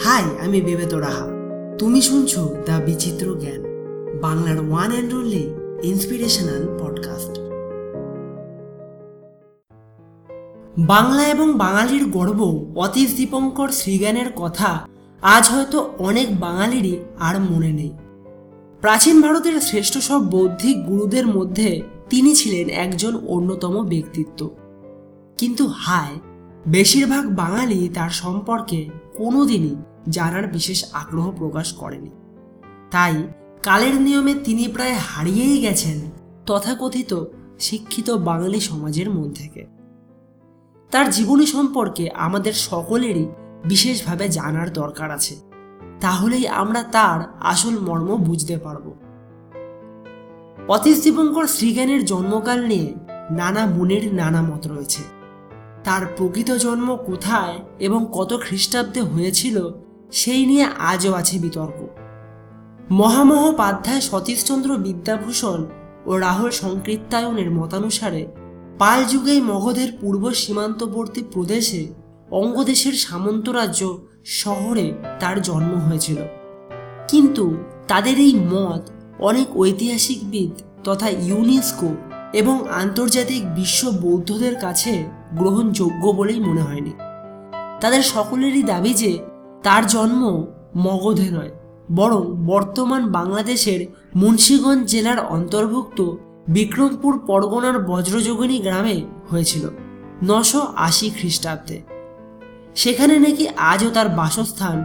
High, আমি বেবেত রাহা তুমি শুনছো দ্য বিচিত্র জ্ঞান, বাংলার one and only inspirational podcast Bangla এবং বাঙালির গর্ব অতীশ দীপঙ্কর শ্রীজ্ঞানের কথা আজ হয়তো অনেক বাঙালিরই আর মনে নেই। প্রাচীন ভারতের শ্রেষ্ঠ সব বৌদ্ধিক গুরুদের মধ্যে তিনি ছিলেন একজন অন্যতম ব্যক্তিত্ব। কিন্তু হায়, বেশিরভাগ বাঙালি তার সম্পর্কে কোনোদিনই জানার বিশেষ আগ্রহ প্রকাশ করেনি। তাই কালের নিয়মে তিনি প্রায় হারিয়েই গেছেন তথাকথিত শিক্ষিত বাঙালি সমাজের মধ্যে থেকে। তার জীবনী সম্পর্কে আমাদের সকলেরই বিশেষভাবে জানার দরকার আছে। তাহলেই আমরা তার আসল মর্ম বুঝতে পারব। অতীশ দীপঙ্কর শ্রীজ্ঞানের জন্মকাল নিয়ে নানা মনের নানা মত রয়েছে। তার প্রকৃত জন্ম কোথায় এবং কত খ্রিস্টাব্দে হয়েছিল, সেই নিয়ে আজও আছে বিতর্ক। মহামহোপাধ্যায় সতীশচন্দ্র বিদ্যাভূষণ ও রাহুল সংকৃত্তায়নের মতানুসারে, পাল যুগেই মগধের পূর্ব সীমান্তবর্তী প্রদেশে অঙ্গদেশের সামন্তরাজ্য শহরে তার জন্ম হয়েছিল। কিন্তু তাদের এই মত অনেক ঐতিহাসিকবিদ তথা ইউনেস্কো এবং আন্তর্জাতিক বিশ্ব বৌদ্ধদের কাছে গ্রহণযোগ্য বলেই মনে হয়নি। তাদের সকলেরই দাবি যে তার জন্ম মগধে নয়, বরং বর্তমান বাংলাদেশের মুন্সীগঞ্জ জেলার অন্তর্ভুক্ত বিক্রমপুর পরগনার বজ্রযোগিনী গ্রামে হয়েছিল নশো আশি খ্রিস্টাব্দে। সেখানে নাকি আজও তার বাসস্থান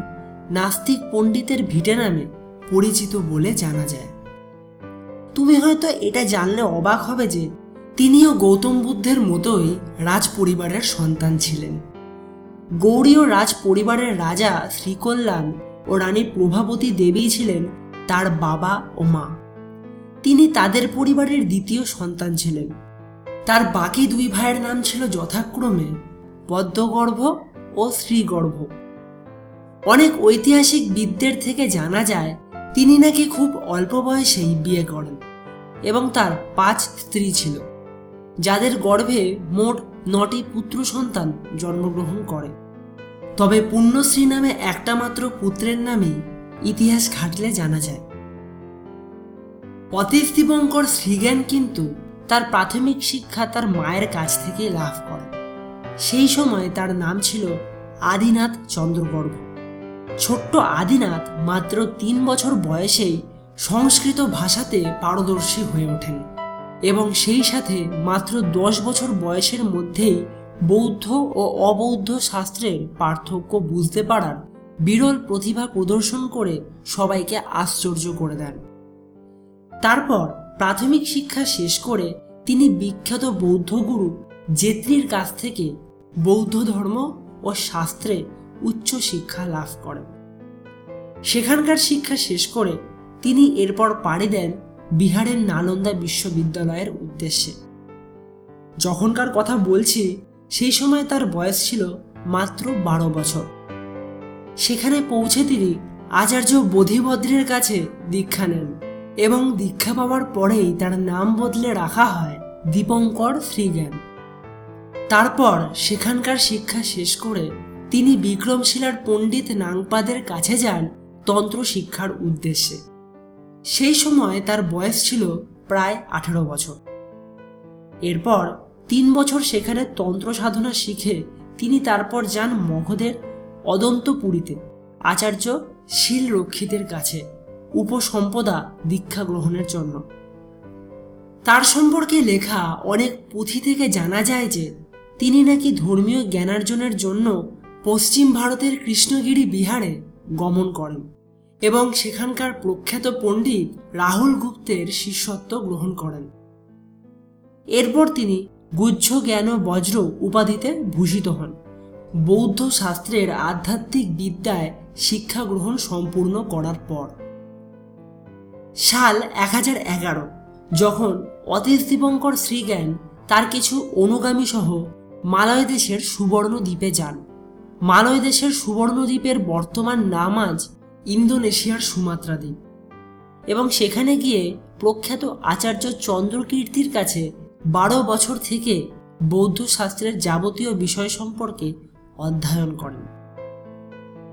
নাস্তিক পণ্ডিতের ভিটে নামে পরিচিত বলে জানা যায়। তুমি হয়তো এটা জানলে অবাক হবে যে তিনিও গৌতম বুদ্ধের মতোই রাজ পরিবারের সন্তান ছিলেন। গৌড়ীয় রাজ পরিবারের রাজা শ্রীকল্যাণ ও রানী প্রভাবতী দেবী ছিলেন তার বাবা ও মা। তিনি তাদের পরিবারের দ্বিতীয় সন্তান ছিলেন। তার বাকি দুই ভাইয়ের নাম ছিল যথাক্রমে পদ্মগর্ভ ও শ্রীগর্ভ। অনেক ঐতিহাসিক বিদদের থেকে জানা যায়, তিনি নাকি খুব অল্প বয়সেই বিয়ে করেন এবং তার পাঁচ স্ত্রী ছিল। যাদের গর্ভে মোট নটি পুত্র সন্তান জন্মগ্রহণ করে। তবে পুণ্যশ্রী নামে একটা মাত্র পুত্রের নামে ইতিহাস ঘাটলে জানা যায়। অতীশ শ্রীজ্ঞান কিন্তু তার প্রাথমিক শিক্ষা তার মায়ের কাছ থেকে লাভ করে। সেই সময় তার নাম ছিল আদিনাথ চন্দ্রগর্ভ ছোট্ট আদিনাথ মাত্র তিন বছর বয়সেই সংস্কৃত ভাষাতে পারদর্শী হয়ে ওঠেন। এবং সেই সাথে মাত্র দশ বছর বয়সের মধ্যেই বৌদ্ধ ও অবৌদ্ধ শাস্ত্রের পার্থক্য বুঝতে পারার বিরল প্রতিভা প্রদর্শন করে সবাইকে আশ্চর্য করে দেন। তারপর প্রাথমিক শিক্ষা শেষ করে তিনি বিখ্যাত বৌদ্ধ গুরু জেত্রির কাছ থেকে বৌদ্ধ ধর্ম ও শাস্ত্রে উচ্চ শিক্ষা লাভ করেন। সেখানকার শিক্ষা শেষ করে তিনি এরপর পাড়ি দেন বিহারের নালন্দা বিশ্ববিদ্যালয়ের উদ্দেশ্যে। যখনকার কথা বলছি, সেই সময় তার বয়স ছিল মাত্র বারো বছর। সেখানে পৌঁছে তিনি আচার্য বোধিভদ্রের কাছে দীক্ষা নেন এবং দীক্ষা পাওয়ার পরেই তার নাম বদলে রাখা হয় দীপঙ্কর শ্রীজ্ঞান। তারপর সেখানকার শিক্ষা শেষ করে তিনি বিক্রমশিলার পণ্ডিত নাংপাদের কাছে যান তন্ত্র শিক্ষার উদ্দেশ্যে। সেই সময় তার বয়স ছিল প্রায় আঠারো বছর। এরপর তিন বছর সেখানে তন্ত্র সাধনা শিখে তিনি তারপর যান মগধের অদন্তপুরীতে। আচার্য শিল রক্ষিতের কাছে উপসম্পদা দীক্ষা গ্রহণের জন্য। তার সম্পর্কে লেখা অনেক পুঁথি থেকে জানা যায় যে, তিনি নাকি ধর্মীয় জ্ঞানার্জনের জন্য পশ্চিম ভারতের কৃষ্ণগিরি বিহারে গমন করেন। এবং সেখানকার প্রখ্যাত পণ্ডিত রাহুল গুপ্তের শিষ্যত্ব গ্রহণ করেন। এরপর তিনি গুজ্জ জ্ঞান বজ্র উপাধিতে ভূষিত হন। বৌদ্ধ শাস্ত্রের আধ্যাত্মিক বিদ্যায় শিক্ষা গ্রহণ সম্পূর্ণ করার পর। সাল এক হাজার এগারো, যখন অতীশ দীপঙ্কর শ্রীজ্ঞান তার কিছু অনুগামী সহ মালয় দেশের সুবর্ণ দ্বীপে যান। মালয় দেশের সুবর্ণদ্বীপের বর্তমান নাম আজ ইন্দোনেশিয়ার সুমাত্রা দ্বীপ। এবং সেখানে গিয়ে প্রখ্যাত আচার্য চন্দ্রকীর্তির কাছে বারো বছর থেকে বৌদ্ধ শাস্ত্রের যাবতীয় বিষয় সম্পর্কে অধ্যয়ন করেন।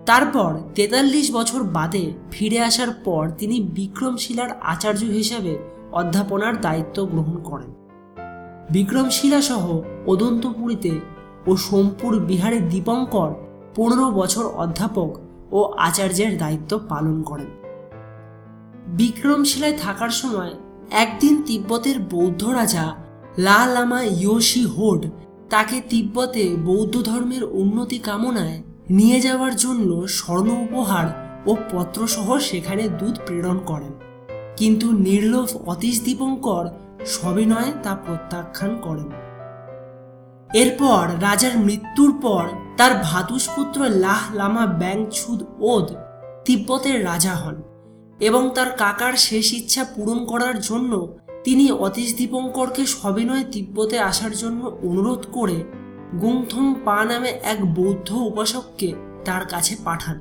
তারপর তেতাল্লিশ বছর বাদে ফিরে আসার পর তিনি বিক্রমশিলার আচার্য হিসেবে অধ্যাপনার দায়িত্ব গ্রহণ করেন। বিক্রমশিলা সহ অদন্তপুরীতে ও সোমপুর বিহারে দীপঙ্কর পনেরো বছর অধ্যাপক ও আচার্যের দায়িত্ব পালন করেন। বিক্রমশিলায় থাকার সময় একদিন তিব্বতের বৌদ্ধ রাজা লা লামা ইয়োশি হোড তাকে তিব্বতে বৌদ্ধ ধর্মের উন্নতি কামনায় নিয়ে যাওয়ার জন্য স্বর্ণ উপহার ও পত্রসহ সেখানে দুধ প্রেরণ করেন। কিন্তু নির্লোভ অতীশ দীপঙ্কর সবিনয়ে তা প্রত্যাখ্যান করেন। এরপর রাজার মৃত্যুর পর তার ভাতুষপুত্র লাহ লামা ব্যাংছুদ ওদ তিব্বতের রাজা হন এবং তার কাকার শেষ ইচ্ছা পূরণ করার জন্য তিনি অতীশ দীপঙ্করকে সবিনয় তিব্বতে আসার জন্য অনুরোধ করে গুংথং পা নামে এক বৌদ্ধ উপাসককে তার কাছে পাঠান।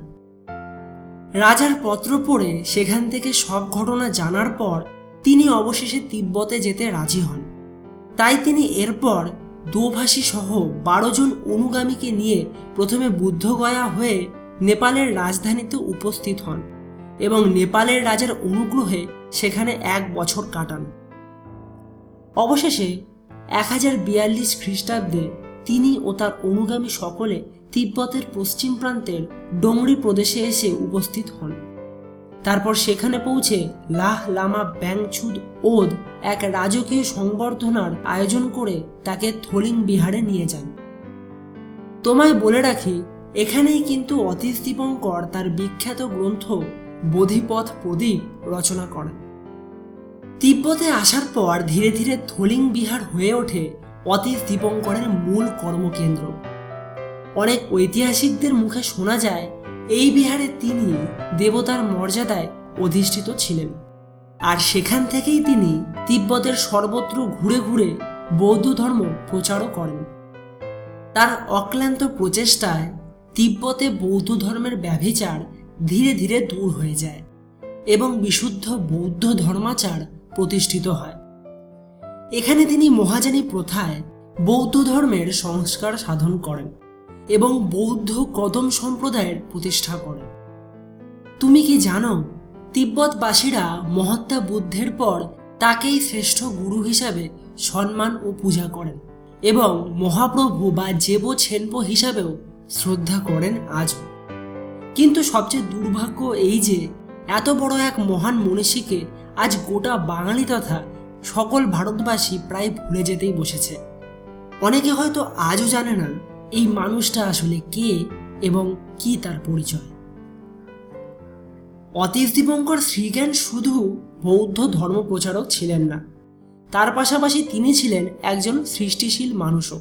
রাজার পত্র পড়ে সেখান থেকে সব ঘটনা জানার পর তিনি অবশেষে তিব্বতে যেতে রাজি হন। তাই তিনি এরপর দোভাষী সহ বারো জন অনুগামীকে নিয়ে প্রথমে বুদ্ধগয়া হয়ে নেপালের রাজধানীতে উপস্থিত হন এবং নেপালের রাজার অনুগ্রহে সেখানে এক বছর কাটান। অবশেষে এক হাজার বিয়াল্লিশ খ্রিস্টাব্দে তিনি ও তার অনুগামী সকলে তিব্বতের পশ্চিম প্রান্তের ডোংরি প্রদেশে এসে উপস্থিত হন। তারপর সেখানে পৌঁছে লাহ লামা ব্যাংছুদ ওদ এক রাজকীয় সংবর্ধনার আয়োজন করে তাকে থলিং বিহারে নিয়ে যান। তোমায় বলে রাখি, এখানেই কিন্তু অতীশ দীপঙ্কর তার বিখ্যাত গ্রন্থ বোধিপথ প্রদীপ রচনা করেন। তিব্বতে আসার পর ধীরে ধীরে থলিং বিহার হয়ে ওঠে অতীশ দীপঙ্করের মূল কর্মকেন্দ্র। অনেক ঐতিহাসিকদের মুখে শোনা যায়, এই বিহারে তিনি দেবতার মর্যাদায় অধিষ্ঠিত ছিলেন। আর সেখান থেকেই তিনি তিব্বতের সর্বত্র ঘুরে ঘুরে বৌদ্ধ ধর্ম প্রচারও করেন। তার অক্লান্ত প্রচেষ্টায় তিব্বতে বৌদ্ধ ধর্মের ব্যভিচার ধীরে ধীরে দূর হয়ে যায় এবং বিশুদ্ধ বৌদ্ধ ধর্মাচার প্রতিষ্ঠিত হয়। এখানে তিনি মহাজানী প্রথায় বৌদ্ধ ধর্মের সংস্কার সাধন করেন এবং বৌদ্ধ কদম সম্প্রদায়ের প্রতিষ্ঠা করেন। তুমি কি জানো তিব্বতবাসীরা মহাত্মা বুদ্ধের পর তাকেই শ্রেষ্ঠ গুরু হিসাবে সম্মান ও পূজা করেন এবং মহাপ্রভু বা জেব ছেনপো হিসাবেও শ্রদ্ধা করেন আজও। কিন্তু সবচেয়ে দুর্ভাগ্য এই যে, এত বড় এক মহান মনীষীকে আজ গোটা বাঙালি তথা সকল ভারতবাসী প্রায় ভুলে যেতেই বসেছে। অনেকে হয়তো আজও জানে না এই মানুষটা আসলে কে এবং কি তার পরিচয়। অতীশ দীপঙ্কর শ্রীজ্ঞান শুধু বৌদ্ধ ধর্ম প্রচারক ছিলেন না, তার পাশাপাশি তিনি ছিলেন একজন সৃষ্টিশীল মানুষও।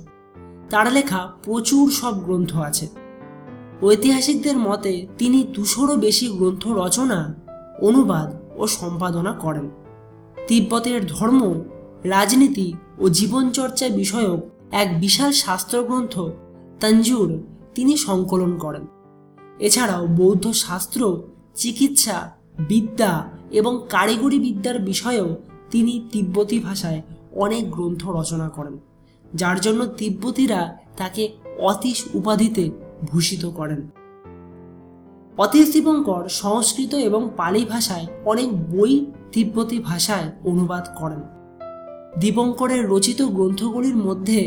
তার লেখা প্রচুর সব গ্রন্থ আছে। ঐতিহাসিকদের মতে তিনি দুশোরও বেশি গ্রন্থ রচনা, অনুবাদ ও সম্পাদনা করেন। তিব্বতের ধর্ম, রাজনীতি ও জীবনচর্চা বিষয়ক এক বিশাল শাস্ত্রগ্রন্থ তঞ্জুর তিনি সংকলন করেন। এছাড়াও বৌদ্ধ শাস্ত্র চিকিৎসা, বিদ্যা এবং কারিগরি বিদ্যার বিষয়েও তিনি তিব্বতী ভাষায় অনেক গ্রন্থ রচনা করেন, যার জন্য তিব্বতীরা তাকে অতীশ উপাধিতে ভূষিত করেন। অতীশ দীপঙ্কর সংস্কৃত এবং পালি ভাষায় অনেক বই তিব্বতী ভাষায় অনুবাদ করেন। দীপঙ্করের রচিত গ্রন্থগুলির মধ্যে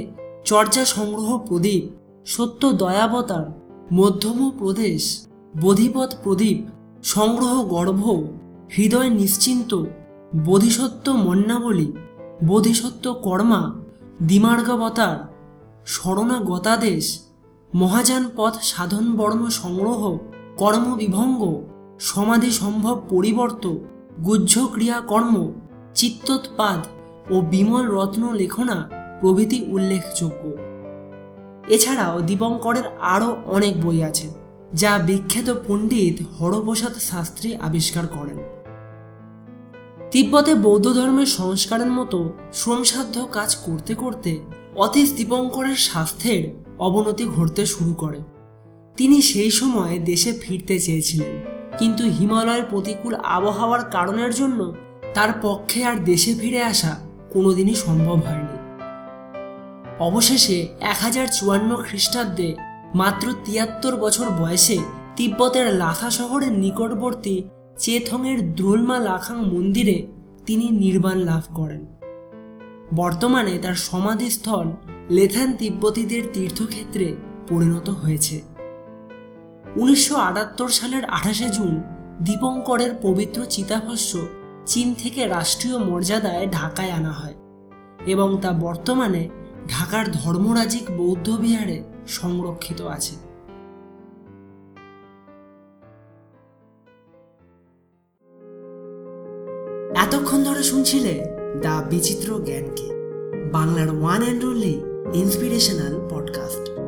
চর্যা সংগ্রহ প্রদীপ, সত্য দয়াবতার, মধ্যম প্রদেশ, বোধিপথ প্রদীপ সংগ্রহ গর্ভ, হৃদয় নিশ্চিন্ত বোধিসত্ত্ব মন্যাবলী বোধিসত্ত্ব কর্মা, দিমার্গাবতার, শরণাগতাদেশ, মহাযান পথ সাধন বর্ণ সংগ্রহ কর্মবিভঙ্গ সমাধি সম্ভব পরিবর্ত, গুহ্য ক্রিয়া কর্ম, চিত্তোৎপাদ ও বিমল রত্ন লেখনা প্রভৃতি উল্লেখযোগ্য। এছাড়াও দীপঙ্করের আরও অনেক বই আছে। যা বিখ্যাত পণ্ডিত হরপ্রসাদ শাস্ত্রী আবিষ্কার করেন। তিব্বতে বৌদ্ধ ধর্মের সংস্কারের মতো শ্রমসাধ্য কাজ করতে করতে অতীশ দীপঙ্করের স্বাস্থ্যের অবনতি ঘটতে শুরু করে। তিনি সেই সময় দেশে ফিরতে চেয়েছিলেন, কিন্তু হিমালয়ের প্রতিকূল আবহাওয়ার কারণের জন্য তার পক্ষে আর দেশে ফিরে আসা কোনোদিনই সম্ভব হয়নি। অবশেষে এক হাজার চুয়ান্ন খ্রিস্টাব্দে মাত্র তিয়াত্তর বছর বয়সে তিব্বতের লাসা শহরের নিকটবর্তী চেথংয়ের দ্রুলমা লাখাং মন্দিরে তিনি নির্বাণ লাভ করেন। বর্তমানে তার সমাধিস্থল লেথান তিব্বতীদের তীর্থক্ষেত্রে পরিণত হয়েছে। উনিশশো আটাত্তর সালের আঠাশে জুন দীপঙ্করের পবিত্র চিতাভস্য চীন থেকে রাষ্ট্রীয় মর্যাদায় ঢাকায় আনা হয় এবং তা বর্তমানে ঢাকার ধর্মরাজিক বৌদ্ধ বিহারে সংরক্ষিত আছে। এতক্ষণ ধরে শুনছিলে দ্য বিচিত্র জ্ঞানকে, বাংলার one and only inspirational podcast